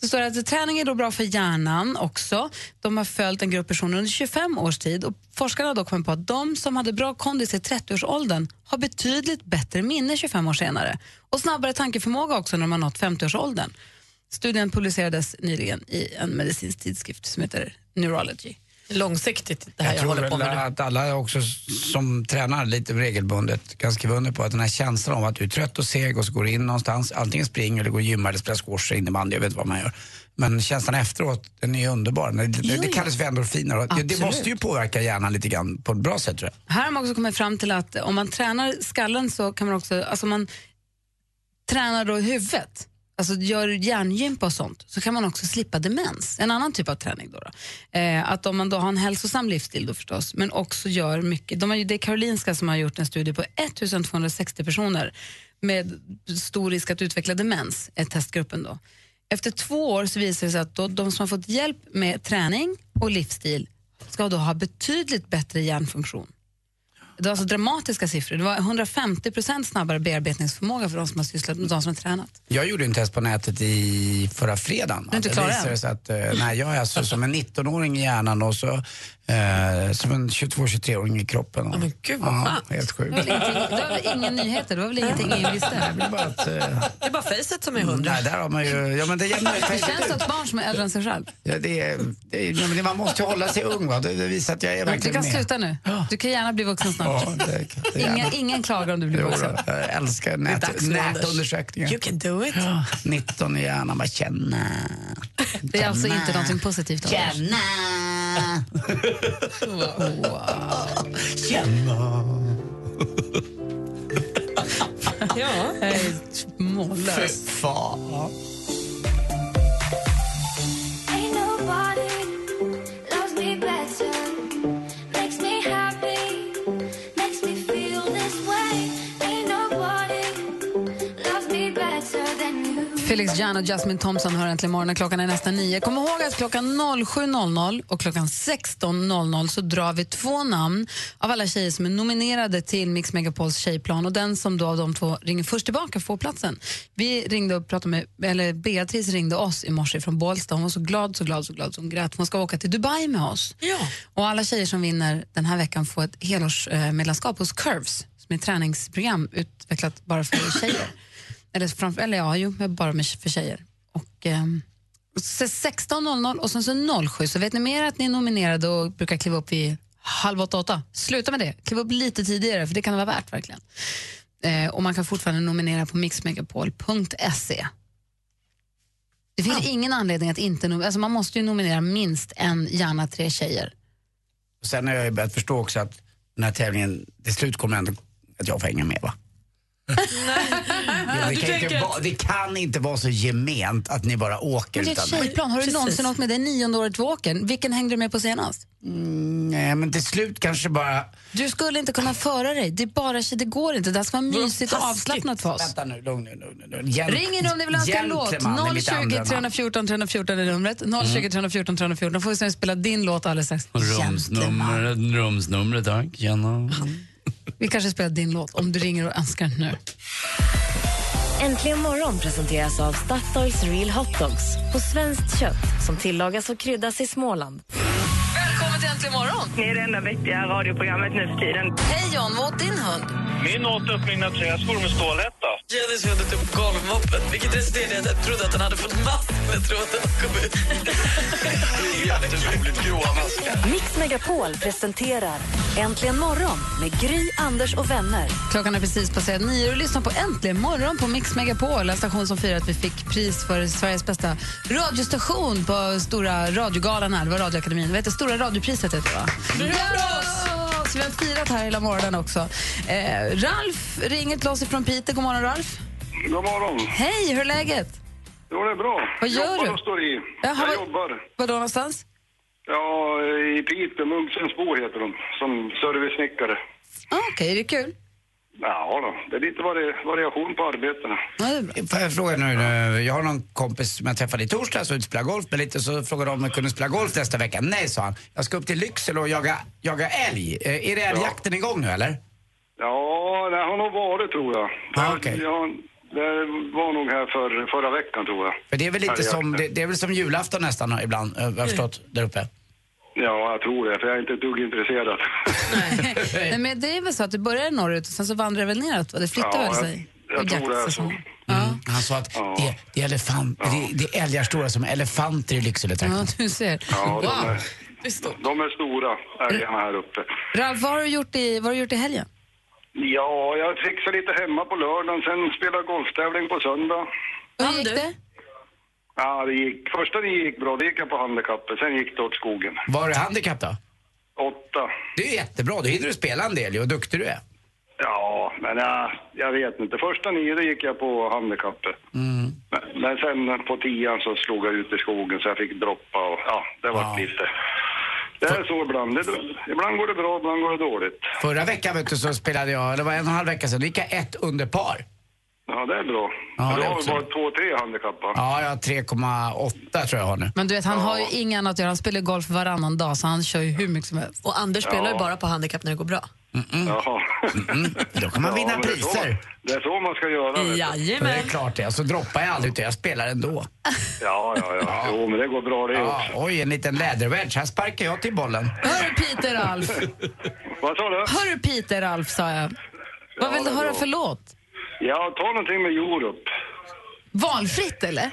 Det står att träning är då bra för hjärnan också. De har följt en grupp personer under 25 års tid och forskarna har då kommit på att de som hade bra kondis i 30-årsåldern har betydligt bättre minne 25 år senare och snabbare tankeförmåga också när har nått 50-årsåldern. Studien publicerades nyligen i en medicinsk tidskrift som heter Neurology. Långsiktigt det här Jag jag, tror håller på med nu. att alla också som tränar lite regelbundet kan skriva under på att den här känslan av att du är trött och seg och så går in någonstans, antingen springer eller går och gymmar eller spelar squash, innebandy, jag vet vad man gör. Men känslan efteråt, den är underbar. Det, Jo, det kallas för endorfiner och det, det måste ju påverka hjärnan lite grann på ett bra sätt tror jag. Här har man också kommit fram till att om man tränar skallen så kan man också, alltså man tränar då huvudet, alltså gör hjärngympa och sånt, så kan man också slippa demens. En annan typ av träning då. då. Eh, att om man då har en hälsosam livsstil då förstås, men också gör mycket. De har det är Karolinska som har gjort en studie på 1260 personer med stor risk att utveckla demens, är testgruppen då. Efter två år så visar det sig att då, de som har fått hjälp med träning och livsstil ska då ha betydligt bättre hjärnfunktion. Det var alltså dramatiska siffror. Det var 150 procent snabbare bearbetningsförmåga för de som har sysslat med de som har tränat. Jag gjorde en test på nätet i förra fredagen. Du är inte Det klar visade än? sig att eh, nej, jag är alltså som en 19-åring i hjärnan och så eh, som en 22-23-åring i kroppen. Och, men gud vad ja. Helt Det sjukt. ingenting, det var väl ingen nyheter, det var väl ingenting ingen visste. Det är bara att, eh, Det är bara facet som är hundra. nej, där har man ju, ja men det jämnar Hur känns det att barn som är äldre än sig själv? Ja, det är, det det, man måste ju hålla sig ung va, det, det visar att jag är Du verkligen kan med. sluta nu. Du kan gärna bli vuxen snart. Ja, det, det är Ingen, klagar om du blir vuxen. jag älskar nät, nätundersökningar. You can do it. Ja, 19 i hjärnan, bara känna. Det är alltså inte någonting positivt. Känna. Wow. Känna. Ja. Hej, mållös. Fan. Felix Jan och Jasmine Thompson hör äntligen morgonen. Klockan är nästan nio. Kom ihåg att klockan 07.00 och klockan 16.00 så drar vi två namn av alla tjejer som är nominerade till Mix Megapols tjejplan och den som då av de två ringer först tillbaka får platsen. Vi ringde och pratade med, eller Beatrice ringde oss i morse från Bålsta. Hon var så glad, så glad, så glad hon grät. Hon ska åka till Dubai med oss. Ja. Och alla tjejer som vinner den här veckan får ett helårsmedlemskap hos Curves som är ett träningsprogram utvecklat bara för tjejer. Eller, framför, eller ja, jo, bara med, för tjejer. Och, så 16.00 och sen så 07 så vet ni mer att ni är nominerade och brukar kliva upp vid halv åtta, åtta. Sluta med det, kliva upp lite tidigare för det kan det vara värt verkligen. Eh, och man kan fortfarande nominera på mixmegapol.se. Det finns ingen anledning att inte nominera, alltså man måste ju nominera minst en, gärna tre tjejer. Sen har jag ju börjat förstå också att den här tävlingen, till slut kommer ändå att jag får hänga med va? Ja, det, kan inte vara, det kan inte vara så gement att ni bara åker Men det är ett tjejplan, har du Precis. någonsin åkt med? Det nionde året du åker. Vilken hängde du med på senast? Mm, nej, men till slut kanske bara... Du skulle inte kunna föra dig. Det, är bara, det går inte. Det ska vara mysigt och avslappnat för oss. Vänta nu, lugn nu. Lugn, nu. Gent- Ring in om ni vill önska en låt. Gentleman är mitt 020 andra namn. 314 314 är numret. 020 314 314. Då får vi se om vi spelar din låt alldeles strax. Gentleman. Rumsnumret, rumsnumret, tack. Känna. Vi kanske spelar din låt om du ringer och önskar nu. Äntligen morgon presenteras av Statoils Real Hot Dogs på svenskt kött som tillagas och kryddas i Småland. Välkommen till Äntligen morgon! Ni är det enda vettiga radioprogrammet nu för tiden. Hej John, vad åt din hund? Min åt upp mina träskor med stålhätta. Jenny som hade upp golvmoppet. Vilket resulterade i att jag trodde att han hade fått mask när jag trodde att kom ut. Jätteroligt. Gråa maskar. Mix Megapol presenterar Äntligen morgon med Gry, Anders och vänner. Klockan är precis passerat nio och lyssnar på Äntligen morgon på Mix Megapol, en station som firar att vi fick pris för Sveriges bästa radiostation på stora radiogalan här. Det var Radioakademin. Vad heter Stora radiopriset heter det, va? Ja! Så vi har firat här hela morgonen också. Eh, Ralf ringer till oss från Piteå. God morgon, Ralf. God morgon. Hej, hur är läget? Jo, det är bra. Vad gör jobbar du? och står i. Jaha, jag vad- jobbar. Var då någonstans? Ja, i Piteå, Munksensbo heter de, som servicesnickare. Ah, Okej, är det kul? Ja då, det är lite vari- variation på arbetena. Får jag fråga nu, nu, jag har någon kompis som jag träffade i torsdags och spelade golf med lite så frågade de om jag kunde spela golf nästa vecka. Nej, sa han. Jag ska upp till Lycksele och jaga, jaga älg. Eh, Är det älgjakten igång nu eller? Ja, det har nog varit tror jag. Ah, okej. ja, det var nog här för, förra veckan tror jag. För det är väl lite som, det, det är väl som julafton nästan ibland, eh, jag har förstått, där uppe. Ja, jag tror det, för jag är inte ett dugg intresserad. Nej, men det är väl så att det börjar norrut och sen så vandrar väl neråt? Det flyttar Ja, väl jag- sig? jag i tror det är så. jaktsäsongen. Mm. Han sa att det, det, är elefant, det, det är älgar stora som elefanter i Lyckseletrakten. Ja, du ser. Ja, de, Wow. är, de är stora, älgarna här uppe. Ralf, vad har du gjort i, vad har du gjort i helgen? Ja, jag fixade lite hemma på lördagen, sen spelade golftävling på söndag. Hur gick det? Ja, det gick. Första det gick bra, det gick jag på handikappet. Sen gick det åt skogen. Var är handikapp då? Åtta. Det är jättebra, då hinner du spela en del ju, och duktig du är. Ja, men ja, jag vet inte. Första nio det gick jag på handikappet. Mm. Men, men sen på tian så slog jag ut i skogen så jag fick droppa och ja, det var lite... Det är så ibland. Det, ibland går det bra, ibland går det dåligt. Förra veckan vet du, så spelade jag, det var en och en halv vecka sedan, då gick jag ett under par. Ja, det är bra. Ja, är har bara två, tre handikapp? Ja, jag har 3,8 tror jag har nu. Men du vet, han har ju inget annat att göra. Han spelar golf varannan dag så han kör ju hur mycket som helst. Och Anders spelar ju Ja. bara på handikapp när det går bra. Jaha. Då kan man vinna priser. Det är så man ska göra. vet du. Ja, det är klart det. Så droppar jag aldrig utan jag spelar ändå. Ja, ja, ja. Jo, men det går bra det Ja, också. oj, en liten läderwedge. Här sparkar jag till bollen. Hör du Peter Alf? Vad sa du? Hör du Peter Alf, sa jag. Vad vill du höra bra. för låt? Ja, ta någonting med Europe. Valfritt eller?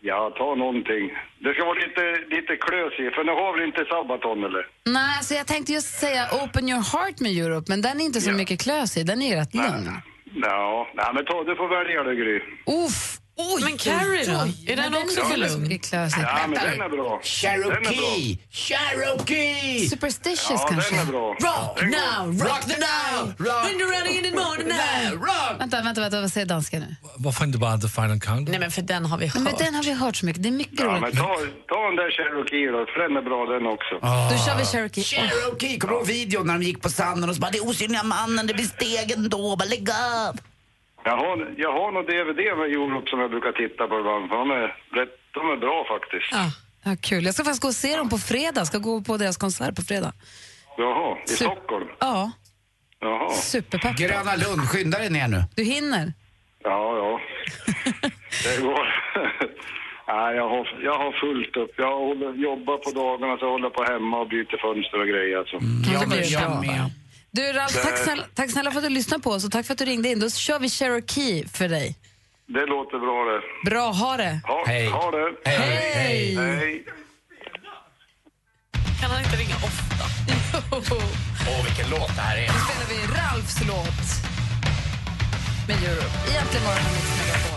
Ja, ta någonting. Det ska vara lite, lite klösig, för ni har väl inte Sabaton eller? Nej, alltså jag tänkte just säga Open your heart med Europe, men den är inte så mycket klös i. Den är ju rätt lugn. Ja, nej men ta, du får välja det Gry. Uff! Oj, Men Carrie då? Är den också för lugn? Ja, men den är bra. Cherokee! Cherokee! Superstitious Ja, kanske? den är bra. Rock Den now, rock the now, when you're running in the morning now. Vänta, vänta, vänta, vad säger dansken nu? Varför inte bara The Final Countdown? Nej men för den har vi hört. Men den har vi hört så mycket. Det är mycket Ja, roligt. men ta, ta den där Cherokee då, för den är bra den också. Då kör vi Cherokee. Cherokee! Kommer du ihåg videon när de gick på sanden och så bara det är osynliga mannen, det blir stegen då, bara lägg av. Jag har, jag har någon DVD med Europe som jag brukar titta på ibland, för de är, rätt, de är bra faktiskt. Ja, kul. Jag ska faktiskt gå och se dem på fredag. Jag ska gå på deras konsert på fredag. Jaha, i Sup- Stockholm? Ja, Jaha. superpepp. Gröna Lund, skynda dig ner nu. Du hinner. Ja, ja. Det går. Nej, jag har, jag har fullt upp. Jag håller, jobbar på dagarna så jag håller på hemma och byter fönster och grejer. Alltså. Jag med, bra. jag med. Du, Ralf, tack snälla, tack snälla för att du lyssnade på oss och tack för att du ringde in. Då kör vi Cherokee för dig. Det låter bra det. Bra, ha det. Ha, Hej. ha det. Hej. Hej. Kan han inte ringa ofta? Åh, vilken låt det här är. Nu spelar vi Ralfs låt med Europe. Egentligen var det en Mix Megapol.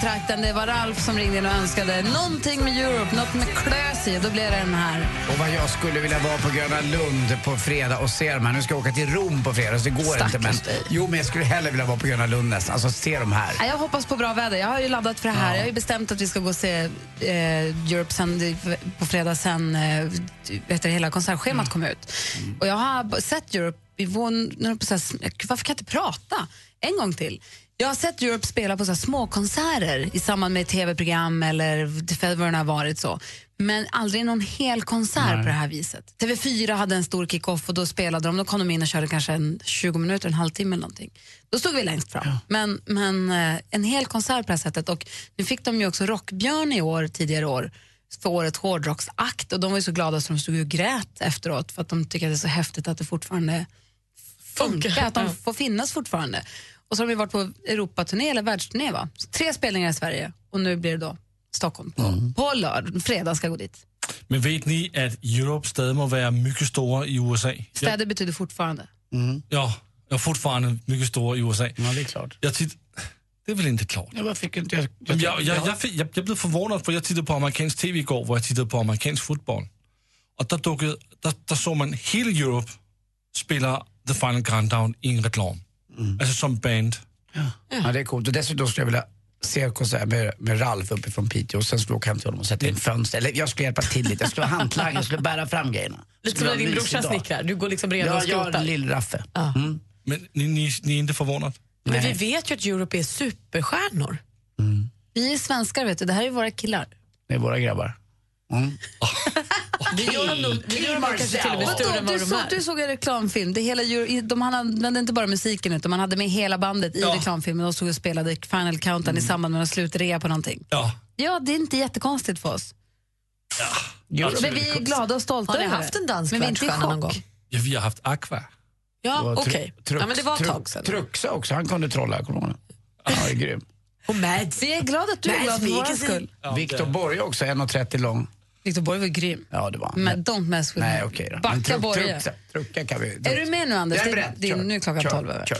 Piteå-trakten. Det var Ralf som ringde in och önskade någonting med Europe, något med klös i. Då blev det den här. Och vad jag skulle vilja vara på Gröna Lund på fredag och se dem här. Nu ska jag åka till Rom på fredag så det går Stackars inte. Men, dig. jo, men jag skulle hellre vilja vara på Gröna Lund nästan. Alltså se dem här. Ja, Jag hoppas på bra väder. Jag har ju laddat för det här. Jag har ju bestämt att vi ska gå och se eh, Europe sen, på fredag sen eh, vet du, hela konsertschemat kom ut. Och jag har sett Europe i vår, de varför kan jag inte prata? En gång till. Jag har sett Europe spela på så små konserter i samband med tv-program eller vad det har varit så. Men aldrig någon hel konsert Nej. på det här viset. TV4 hade en stor kick-off och då spelade de, då kom de in och körde kanske en 20 minuter, en halvtimme eller någonting. Då stod vi längst fram. Men, men eh, en hel konsert på det här sättet. Och nu fick de ju också Rockbjörn i år, tidigare år, för årets hårdrocksakt och de var ju så glada så de stod och grät efteråt för att de tycker att det är så häftigt att det fortfarande funkar, att de Ja. får finnas fortfarande. Och så har de ju varit på Europaturné eller världsturné va? Så tre spelningar i Sverige och nu blir det då Stockholm på, på lördag, fredag ska jag gå dit. Men vet ni att Europe stadig må vara mycket stora i USA? Städer betyder fortfarande. Ja, ja fortfarande mycket stora i USA. Ja, det är klart. Jag titt... Det är väl inte klart? Ja, varför fick inte jag... Jag, jag, jag, jag, jag, jag blev förvånad för jag tittade på amerikansk tv igår hvor jag tittade på amerikansk fotboll. Och där, dukkede, där, där såg man hela Europe spela The Final Countdown i en reklam. Alltså som band. Ja, det är coolt. Och dessutom skulle jag vilja se en konsert med, med Ralf uppifrån Piteå och sen skulle jag åka hem till honom och sätta in fönster. Eller jag skulle hjälpa till lite. Jag skulle vara hantlangare, jag skulle bära fram grejerna. Lite som när din brorsa snickrar. Du går liksom och Ja, jag skrotar. är lill-Raffe. Mm. Men ni, ni, ni är inte förvånade? Men vi vet ju att Europe är superstjärnor. Vi är svenskar vet du, det här är våra killar. Det är våra grabbar. Mm. Vi gör nog- gör kanske till och med större än du, vad de såg, är. du såg en reklamfilm. Det hela, de använde inte bara musiken utan man hade med hela bandet i reklamfilmen och stod och spelade Final Countdown i samband med en slutrea på någonting. Ja. Ja, det är inte jättekonstigt för oss. Men vi är glada och stolta Har ni över haft det. en dansk Men vi är inte i världsstjärna någon gång? Ja, vi har haft Aqua. Ja, okej. tru- Ja, men det var ett tag sedan. Truxa också, han kunde trolla, kommer du det? Han var grym. Och Mads. Vi är glada att du är glad för vår skull. Viktor Borg också, 1,30 lång. Viktor Borg var grym. Ja, det var han. Men don't mess with Nej, me. okej då. Backa Borge. truxa- Trucka kan vi... Är du med nu Anders? Jag är beredd. det- Kör. nu är klockan. 12 över. Kör.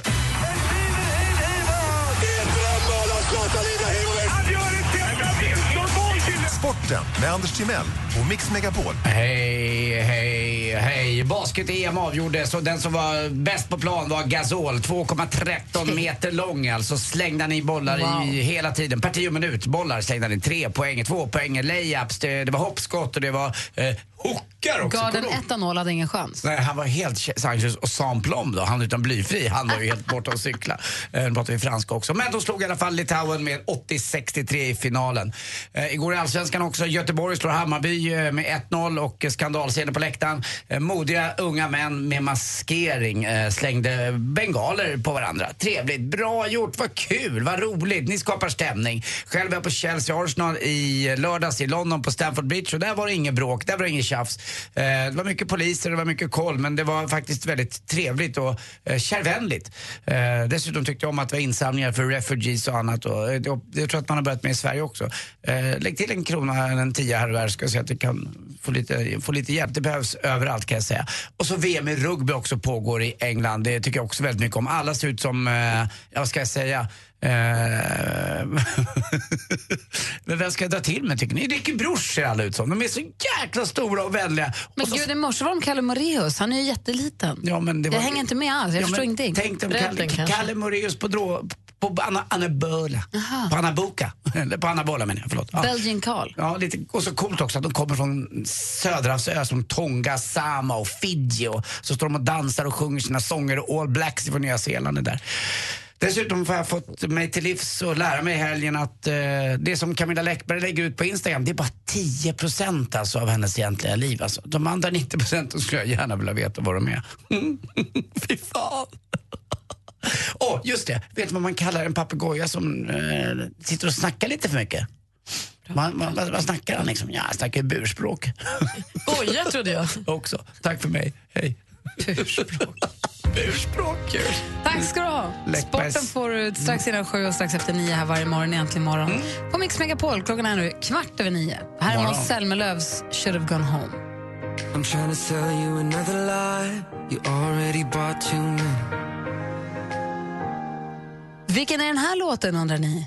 Sporten med Anders Timell och Mix Megapol. Hej, hej, hej. Basket-EM avgjordes och den som var bäst på plan var Gasol. 2,13 meter lång alltså. Slängde han i bollar Wow. i hela tiden. Per tio minut bollar slängde han in. Tre poäng, två poäng, layups, det, det var hoppskott och det var eh, hookar också. Garden Kommer du ihåg? 1-0 hade ingen chans. Nej, han var helt Sanchez och Sans Plom då, han utan blyfri. Han var ju helt borta och cykla. Eh, Nu pratar vi franska också. Men de slog i alla fall Litauen med 80-63 i finalen. Eh, igår i Allsvenskan också, Göteborg slår Hammarby eh, med 1-0 och skandalscener på läktaren. Eh, modiga unga män med maskering eh, slängde bengaler på varandra. Trevligt, bra gjort, vad kul, vad roligt. Ni skapar stämning. Själv var jag på Chelsea Arsenal i lördags i London på Stamford Bridge och där var det inget bråk, där var det inget tjafs. Det var mycket poliser, det var mycket koll men det var faktiskt väldigt trevligt och kärvänligt. Dessutom tyckte jag om att det var insamlingar för refugees och annat och jag tror att man har börjat med i Sverige också. Lägg till en krona, en tia här och där ska jag säga att det kan få lite, få lite hjälp. Det behövs överallt kan jag säga. Och så VM i rugby också pågår i England. Det tycker jag också väldigt mycket om. Alla ser ut som, eh, vad ska jag säga, Eh, Men vem ska jag dra till med tycker ni? Ricky Bruch ser alla ut som. De är så jäkla stora och vänliga. Men och så, gud, i morse var de Kalle Moraeus. Han är ju jätteliten. ja, men det Jag var, hänger inte med alls. Jag Ja, förstår ingenting. Tänk dig Kalle, kanske. Kalle Moraeus på, drå, på Anabola. På Anaboka. Eller på Anabola menar jag, förlåt. Ja. Belgian Carl. Ja, lite, och så coolt också att de kommer från söderhavsöar som Tonga, Sama och Fiji. Och så står de och dansar och sjunger sina sånger och All Blacks från Nya Zeeland är där. Dessutom har jag fått mig till livs och lära mig i helgen att eh, det som Camilla Läckberg lägger ut på Instagram, det är bara 10 procent alltså av hennes egentliga liv. Alltså. De andra 90 procenten skulle jag gärna vilja veta vad de är. Fy fan! Åh, just det. Vet du vad man kallar en papegoja som eh, sitter och snackar lite för mycket? Man, man, vad, vad snackar han liksom? Ja, han snackar burspråk. Goja trodde jag. Också. Tack för mig. Hej. Burspråk. Burspråk. Tack ska du ha. Sporten får du strax innan sju och strax efter nio här varje morgon, egentligen morgon. Mm. På Mix Megapol, klockan är nu kvart över nio. Här är. Måns Zelmerlöws Should have gone home. I'm trying to sell you another lie. You already bought too many. Vilken är den här låten undrar ni?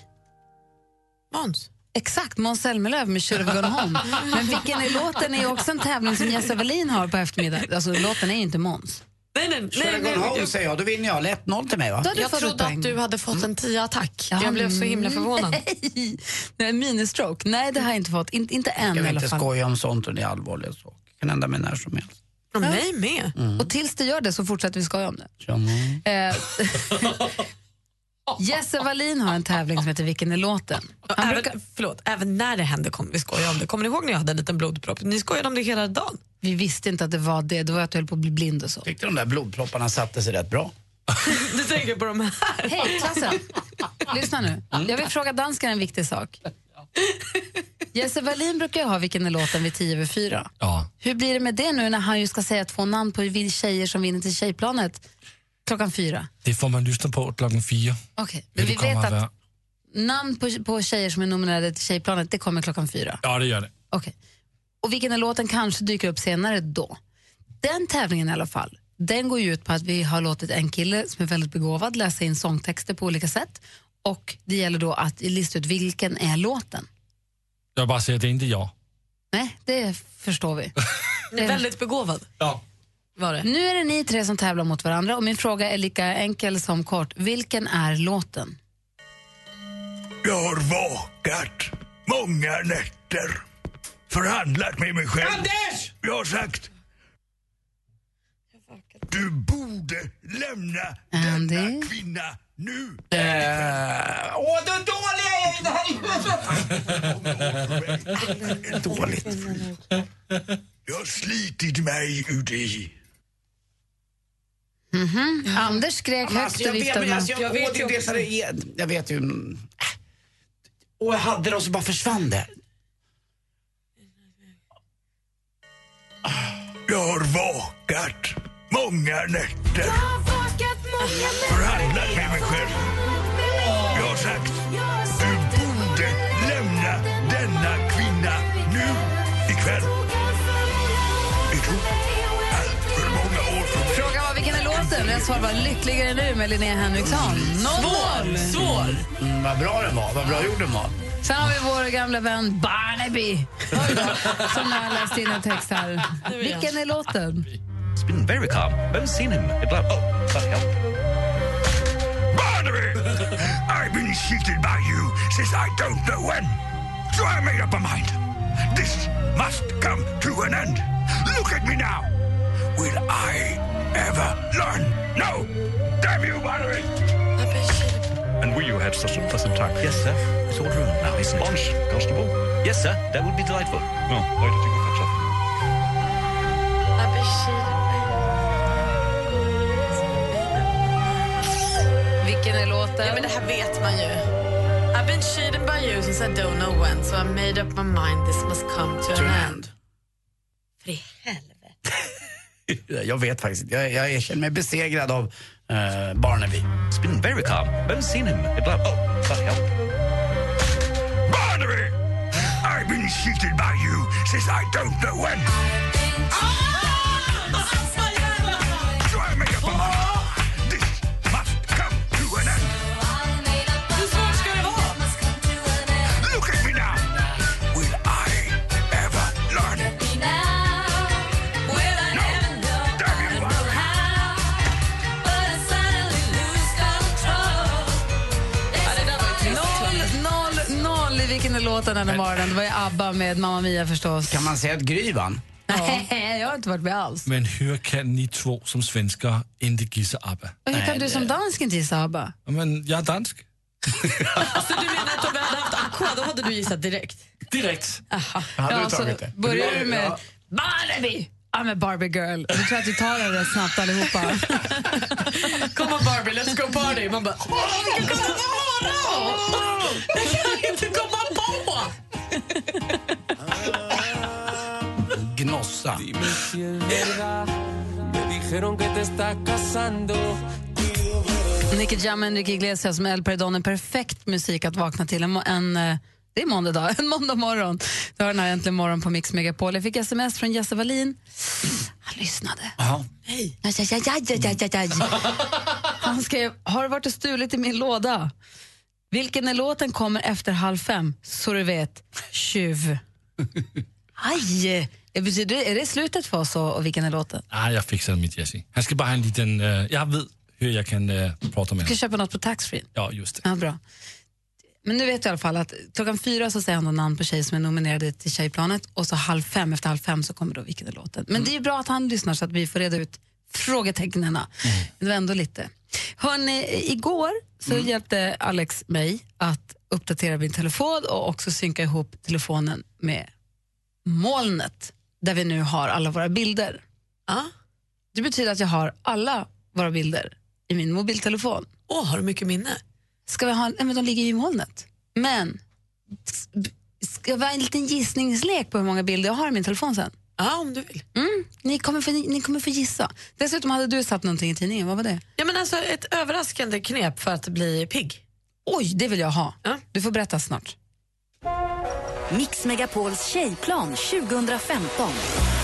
Måns. Exakt, Måns Zelmerlöw med Should have gone home. Men vilken är låten är också en tävling som Jesse Wallin har på eftermiddag. Alltså låten är ju inte Måns. Nej, nej, Kör nej, jag jag- säger jag, då vinner jag. 1-0 till mig va? Jag trodde att du hade fått en 10-attack. Ja, Jag blev så himla förvånad. Nej, nej ministroke. Nej, det har jag inte fått. In, inte än Jag i vill alla inte fall. skoja om sånt och det är allvarliga saker. Det kan hända mig när som helst. Och mig med. Och tills det gör det så fortsätter vi skoja om det. Eh, Jesse Wallin har en tävling som heter Vilken är låten? Han även, brukar- förlåt, även när det hände kommer vi skoja om det. Kommer ni ihåg när jag hade en liten blodpropp? Ni skojade om det hela dagen. Vi visste inte att det var det, det var att du höll på att bli blind och så. Tyckte de där blodpropparna satte sig rätt bra. Du tänker på de här. Hej klassen! Lyssna nu. Jag vill fråga dansken en viktig sak. Jesse Wallin brukar ju ha Vilken är låten vid 10 över 4. Ja. Hur blir det med det nu när han ju ska säga två namn på tjejer som vinner till Tjejplanet klockan fyra? Det får man lyssna på klockan fyra. Okej, När men vi vet att namn på, på tjejer som är nominerade till Tjejplanet, det kommer klockan fyra. Ja, det gör det. Okej. Och vilken är låten kanske dyker upp senare då. Den tävlingen i alla fall, den går ju ut på att vi har låtit en kille som är väldigt begåvad läsa in sångtexter på olika sätt. Och det gäller då att lista ut vilken är låten. Jag bara säga att det är inte jag. Nej, det förstår vi. Ni är väldigt begåvad. Ja. Var det? Nu är det ni tre som tävlar mot varandra och min fråga är lika enkel som kort. Vilken är låten? Jag har vakat många nätter. Förhandlat med mig själv. Anders! Jag har sagt... Du borde lämna Andy? denna kvinna nu. Eh, Åh, då dålig jag är i det här Dåligt. Jag har slitit mig ut i... Mhm. Anders skrek Men högt och jag vet, viftade med... alltså, jag, jag vet ju det är, jag vet ju... mm, Och jag hade det och så bara försvann det. Jag har vakat många nätter. Förhandlat med mig själv. Jag har sagt, du borde lämna denna kvinna nu ikväll. Det tog allt för många år för mig. Frågan var vilken är låten? Jag svarade var Lyckligare nu med Linnea Henriksson. Noll mål! Mm, vad bra den var, vad bra gjord den var. Sen har vi vår gamla vän Barnaby som har läst in en text här. Vilken är låten? It's been very calm. Haven't seen him. It like, oh, hell. Barnaby! I've been cheated by you since I don't know when. So I made up my mind. This must come to an end. Look at me now. Will I ever learn? No! Damn you, Barnaby! And we you had such a pleasant time. Yes, sir. It's all ruined now, isn't it? Lunch, Constable. Yes, sir. That would be delightful. No, why did you go fetch that? Vilken är låten? Ja, men det här vet man ju. I've been cheated by you since I don't know when so I made up my mind this must come to, To an end. För i helvete. Jag vet faktiskt jag, jag känner mig besegrad av uh, Barnaby. It's been very calm. Haven't seen him. It like, oh, bloody hell. Barnaby! I've been cheated by you since I don't know when. Låten den här morgonen. Det var ju ABBA med Mamma Mia förstås. Kan man säga att Gry vann? Nej, jag har inte varit med alls. Men hur kan ni två som svenskar inte gissa ABBA? Och hur kan du som dansk inte gissa ABBA? Men jag är dansk. Så du menar att om vi hade haft Aqua då hade du gissat direkt? Direkt. Aha. Hade du Ja, så tagit det? börjar du med ja. Barnaby! I'm a Barbie girl. Då tror jag att vi tar det rätt snabbt allihopa. Kom on Barbie, let's go party. Man bara, åh, vilken kan jag inte komma på! Gnossa. Nicky Jam och Enrique Iglesias med El Perdón, en perfekt musik att vakna till. En, en, eh, det är måndag dag, en måndag morgon. Du har den här äntligen morgon på Mix Megapol. Jag fick sms från Jesse Wallin. Han lyssnade. Ja, ja. Han skrev, har du varit och stulit i min låda? Vilken är låten kommer efter halv fem? Så du vet, tjuv. Aj! Är det slutet för oss och, vilken är låten? Ah, jag fixar med Jesse. Han ska bara ha en liten... eh, jag vet hur jag kan uh, prata med Ska honom. köpa något på taxfree? Ja, just det. Ja, bra. Men nu vet jag i alla fall att klockan fyra så säger han namn på tjejer som är nominerade till Tjejplanet och så halv fem, efter halv fem så kommer då vilken är låten. Men det är bra att han lyssnar så att vi får reda ut frågetecknen. Men det var ändå lite. Hörrni, igår så hjälpte Alex mig att uppdatera min telefon och också synka ihop telefonen med molnet där vi nu har alla våra bilder. Det betyder att jag har alla våra bilder i min mobiltelefon. Åh, har du mycket minne? Ska vi ha, nej, men de ligger ju i molnet. Men ska vi ha en liten gissningslek på hur många bilder jag har i min telefon sen? Ja, om du vill. Mm, ni, kommer få, ni, ni kommer få gissa. Dessutom hade du satt någonting i tidningen, vad var det? Ja, men alltså ett överraskande knep för att bli pigg. Oj, det vill jag ha. Du får berätta snart. Mix Megapols tjejplan 2015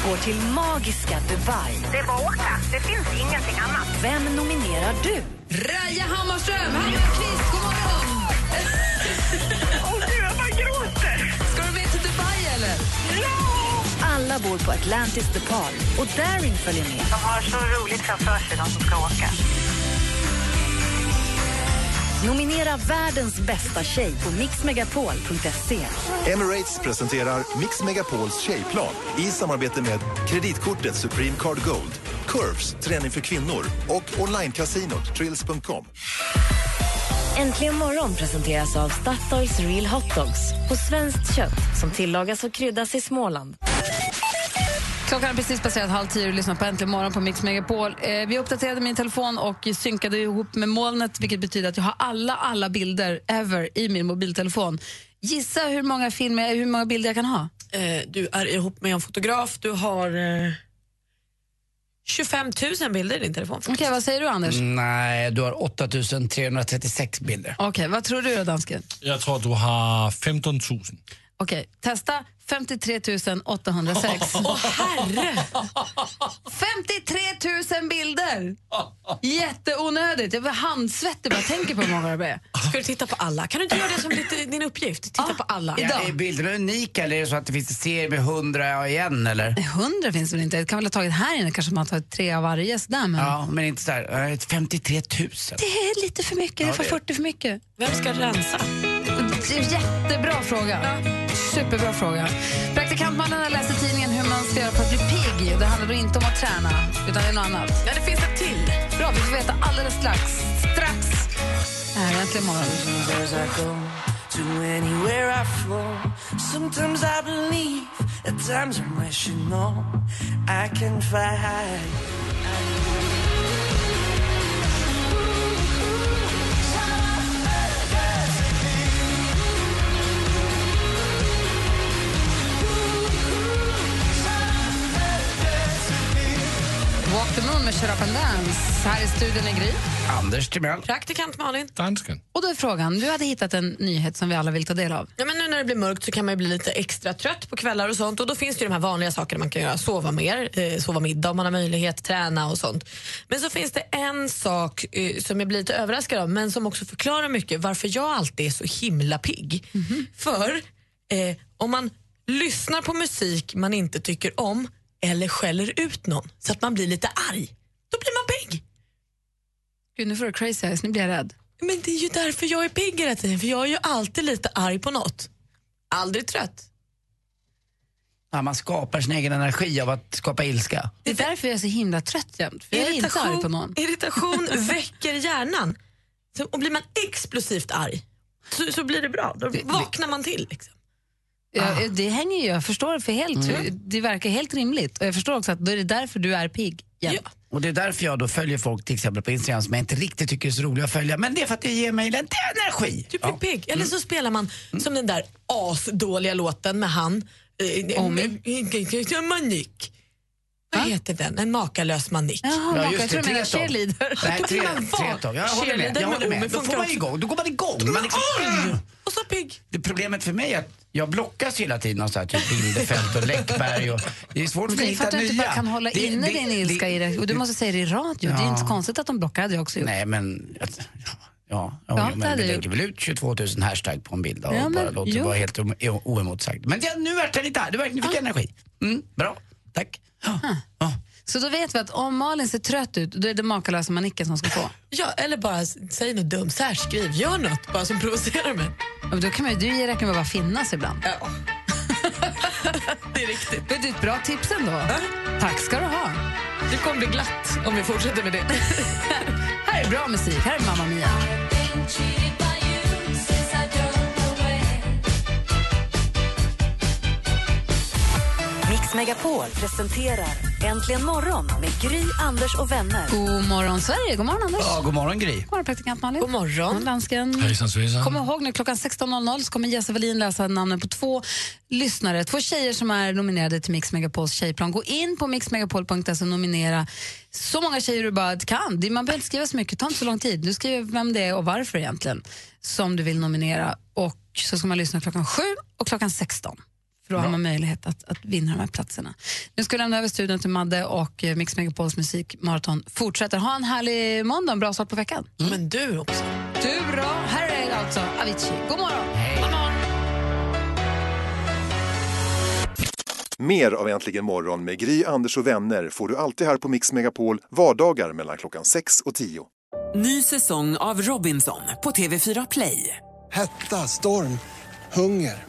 går till magiska Dubai. Det är bara att åka. Det finns ingenting annat. Vem nominerar du? Raja Hammarström, Hammarkvist, god morgon! Åh gud, jag bara gråter! Ska du med till Dubai eller? Alla bor på Atlantis DePaul och Darin följer med. De har så roligt framför sig, de som ska åka. Nominera världens bästa tjej på mixmegapol.se. Emirates presenterar Mix Megapols tjejplan i samarbete med kreditkortet Supreme Card Gold, Curves, träning för kvinnor och onlinekasinot Trills.com. Äntligen morgon presenteras av Statoils Real Hot Dogs på svenskt kött som tillagas och kryddas i Småland. Klockan är precis passerat halv tio och lyssnar på Äntligen morgon på Mix Megapol. Eh, vi uppdaterade min telefon och synkade ihop med molnet vilket betyder att jag har alla, alla bilder ever i min mobiltelefon. Gissa hur många, filmer, hur många bilder jag kan ha? Eh, du är ihop med en fotograf, du har eh, 25 000 bilder i din telefon. Okej, vad säger du Anders? Nej, du har 8336 bilder. Okej, vad tror du då dansken? Jag tror du har 15 000. Okej, testa 53 806. Åh herre! 53 000 bilder! Jätteonödigt. Jag blir handsvettig bara tänker på hur många det är. Ska du titta på alla? Kan du inte göra det som lite, din uppgift? Titta på alla. Ja, är bilderna unika eller är det så att det finns en serie med 100 igen eller? 100 finns det väl inte? Det kan väl ha tagit här inne, kanske man har tagit tre av varje. Sådär, men Ja, men inte så här, eh, 53 000. Det är lite för mycket, det Ja, är för det- 40 för mycket. Vem ska rensa? Det är en jättebra fråga. Superbra fråga. Praktikantmannen har läst i tidningen hur man ska göra för att bli pigg. Det handlar då inte om att träna, utan det är något annat. Ja, det finns ett till. Bra, vi får veta alldeles strax. Strax! Här är Äntligen morgon. To anywhere I flow. Sometimes I believe, at times I'm rational. I can fly high. Walk the moon med Shut up and dance. Här i studion är Gry. Anders Timell. Praktikant Malin. Dansken. Och då är frågan, du hade hittat en nyhet som vi alla vill ta del av. Ja, men nu när det blir mörkt så kan man ju bli lite extra trött på kvällar och sånt. Och Då finns det ju de här vanliga sakerna man kan göra. Sova mer, eh, sova middag om man har möjlighet, träna och sånt. Men så finns det en sak eh, som jag blir lite överraskad av men som också förklarar mycket varför jag alltid är så himla pigg. För eh, om man lyssnar på musik man inte tycker om eller skäller ut någon så att man blir lite arg, då blir man pigg. Gud, nu får du crazy eyes, nu blir jag rädd. Men det är ju därför jag är pigg hela tiden, för jag är ju alltid lite arg på något. Aldrig trött. Ja, man skapar sin egen energi av att skapa ilska. Det är därför jag är så himla trött jämt. För jag är inte arg på någon. irritation väcker hjärnan. Så, och blir man explosivt arg så, så blir det bra. Då vaknar man till. Liksom. Ja, det hänger ju, jag förstår för helt, Mm. det verkar helt rimligt. Och jag förstår också att då är det därför du är pigg jämt. Och det är därför jag då följer folk till exempel på Instagram som jag inte riktigt tycker är så roliga att följa. Men det är för att det ger mig lite energi. Du blir pigg. Eller så spelar man som den där asdåliga låten med han eh, eh, Manik. Vad heter den? En makalös manik. Jaha, Ja, just jag tror det, du menar Treton. cheerleader. Nej, tre, tretton. Jag håller med. Jag håller med Då får man igång. Då går man igång. Man liksom, Och så pigg. det problemet för mig är att jag blockas hela tiden av så här, typ Bindefält och Läckberg. Och det är svårt för Det mig är att för att hitta du inte nya. bara kan hålla Det- inne det- din ilska i det. Och du måste säga det i radio. Det är Ja. inte så konstigt att de blockar, hade jag också gjort. Nej, men... Ja, ja, Ja, ja, det men hade vi jag lägger väl ut 22 000 hashtag på en bild och Ja, men- bara låter det vara helt oemotsagt. Men ja, nu vart jag lite här. Du verkligen fick energi. Mm, bra, tack. Så då vet vi att om Malin ser trött ut, då är det makalösa manicken som ska få. Ja, eller bara säg något dumt. Särskriv, gör något bara som provocerar mig. Och då kan man, ju- du räcker med att bara finnas ibland. Ja. det är riktigt. Det är ett bra tips ändå. Tack ska du ha. Det kommer bli glatt om vi fortsätter med det. Här här är bra musik. Här är Mamma Mia. Mix Megapol presenterar Äntligen morgon med Gry, Anders och vänner. God morgon, Sverige. God morgon, Anders. Ja, god morgon Gry. God morgon, praktikant Malin. God morgon. dansken. Hejsan svejsan. Kom ihåg nu klockan 16.00 så kommer Jesse Wallin läsa namnen på två lyssnare, två tjejer som är nominerade till Mix Megapols tjejplan. Gå in på mixmegapol.se och nominera så många tjejer du bara kan. Det- Man behöver inte skriva så mycket, ta inte så lång tid. Du skriver vem det är och varför egentligen som du vill nominera. Och så ska man lyssna klockan 7 och klockan 16. För då har man möjlighet att, att vinna de här platserna. Nu ska vi lämna över studion till Madde och eh, Mix Megapols musikmaraton fortsätter. Ha en härlig måndag, en bra start på veckan. Men du också. Du bra. Här är alltså Avicii. God morgon. God morgon. Mer av Äntligen morgon med Gry, Anders och vänner får du alltid här på Mix Megapol vardagar mellan klockan 6 och 10. Ny säsong av Robinson på TV4 Play. Hetta, storm, hunger.